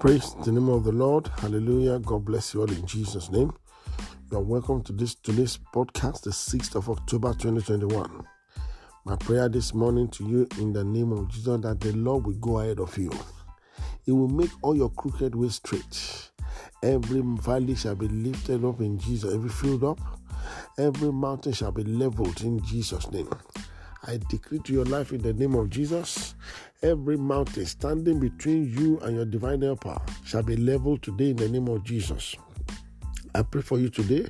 Praise the name of the Lord. Hallelujah. God bless you all in Jesus' name. You are welcome to this today's podcast, the 6th of October 2021. My prayer this morning to you in the name of Jesus that the Lord will go ahead of you. He will make all your crooked ways straight. Every valley shall be lifted up in Jesus, every filled up, every mountain shall be leveled in Jesus' name. I decree to your life in the name of Jesus, every mountain standing between you and your divine helper shall be leveled today in the name of Jesus. I pray for you today.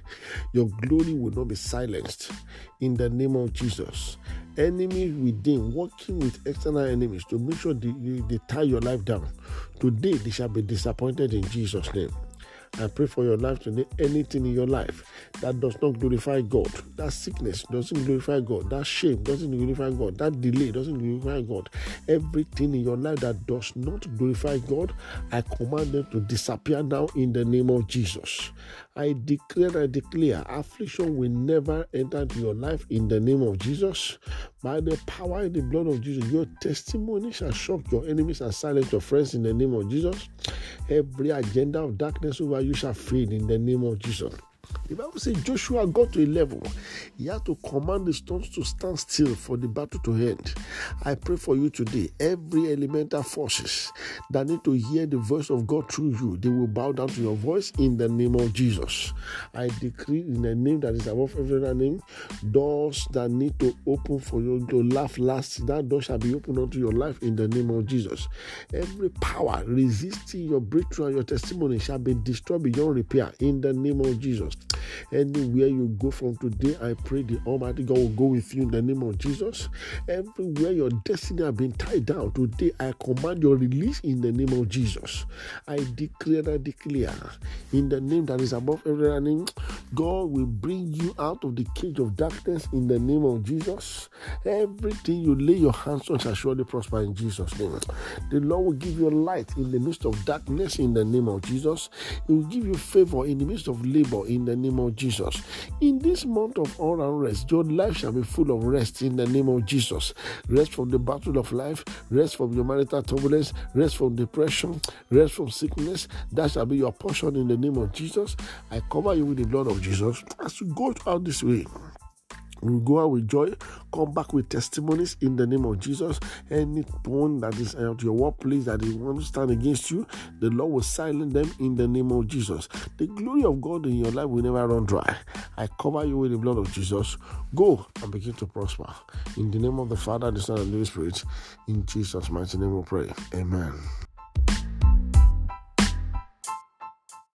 Your glory will not be silenced in the name of Jesus. Enemies within, working with external enemies to make sure they, they tie your life down. Today, they shall be disappointed in Jesus' name. I pray for your life today. Anything in your life that does not glorify God, that sickness doesn't glorify God, that shame doesn't glorify God, that delay doesn't glorify God, everything in your life that does not glorify God, I command them to disappear now in the name of Jesus. I declare, I declare, affliction will never enter into your life in the name of Jesus. By the power in the blood of Jesus, your testimony shall shock your enemies and silence your friends in the name of Jesus. Every agenda of darkness over you shall fade in the name of Jesus. The Bible says Joshua got to a level, he had to command the stones to stand still for the battle to end. I pray for you today. Every elemental forces that need to hear the voice of God through you, they will bow down to your voice in the name of Jesus. I decree in the name that is above every other name, doors that need to open for you to laugh last, that door shall be opened unto your life in the name of Jesus. Every power resisting your breakthrough and your testimony shall be destroyed beyond repair in the name of Jesus. Anywhere you go from today, I pray the Almighty God will go with you in the name of Jesus. Everywhere your destiny has been tied down, today I command your release in the name of Jesus. I declare, I declare, in the name that is above every name, God will bring you out of the cage of darkness in the name of Jesus. Everything you lay your hands on shall surely prosper in Jesus' name. The Lord will give you light in the midst of darkness in the name of Jesus. He will give you favor in the midst of labor in the name of Jesus. In this month of all unrest, your life shall be full of rest in the name of Jesus. Rest from the battle of life, rest from your marital turbulence, rest from depression, rest from sickness. That shall be your portion in the name of Jesus. I cover you with the blood of Jesus as you go out this way. We go out with joy, come back with testimonies in the name of Jesus. Anyone that is at your workplace that is want to stand against you, the Lord will silence them in the name of Jesus. The glory of God in your life will never run dry. I cover you with the blood of Jesus. Go and begin to prosper. In the name of the Father, the Son, and the Holy Spirit. In Jesus' mighty name we pray. Amen.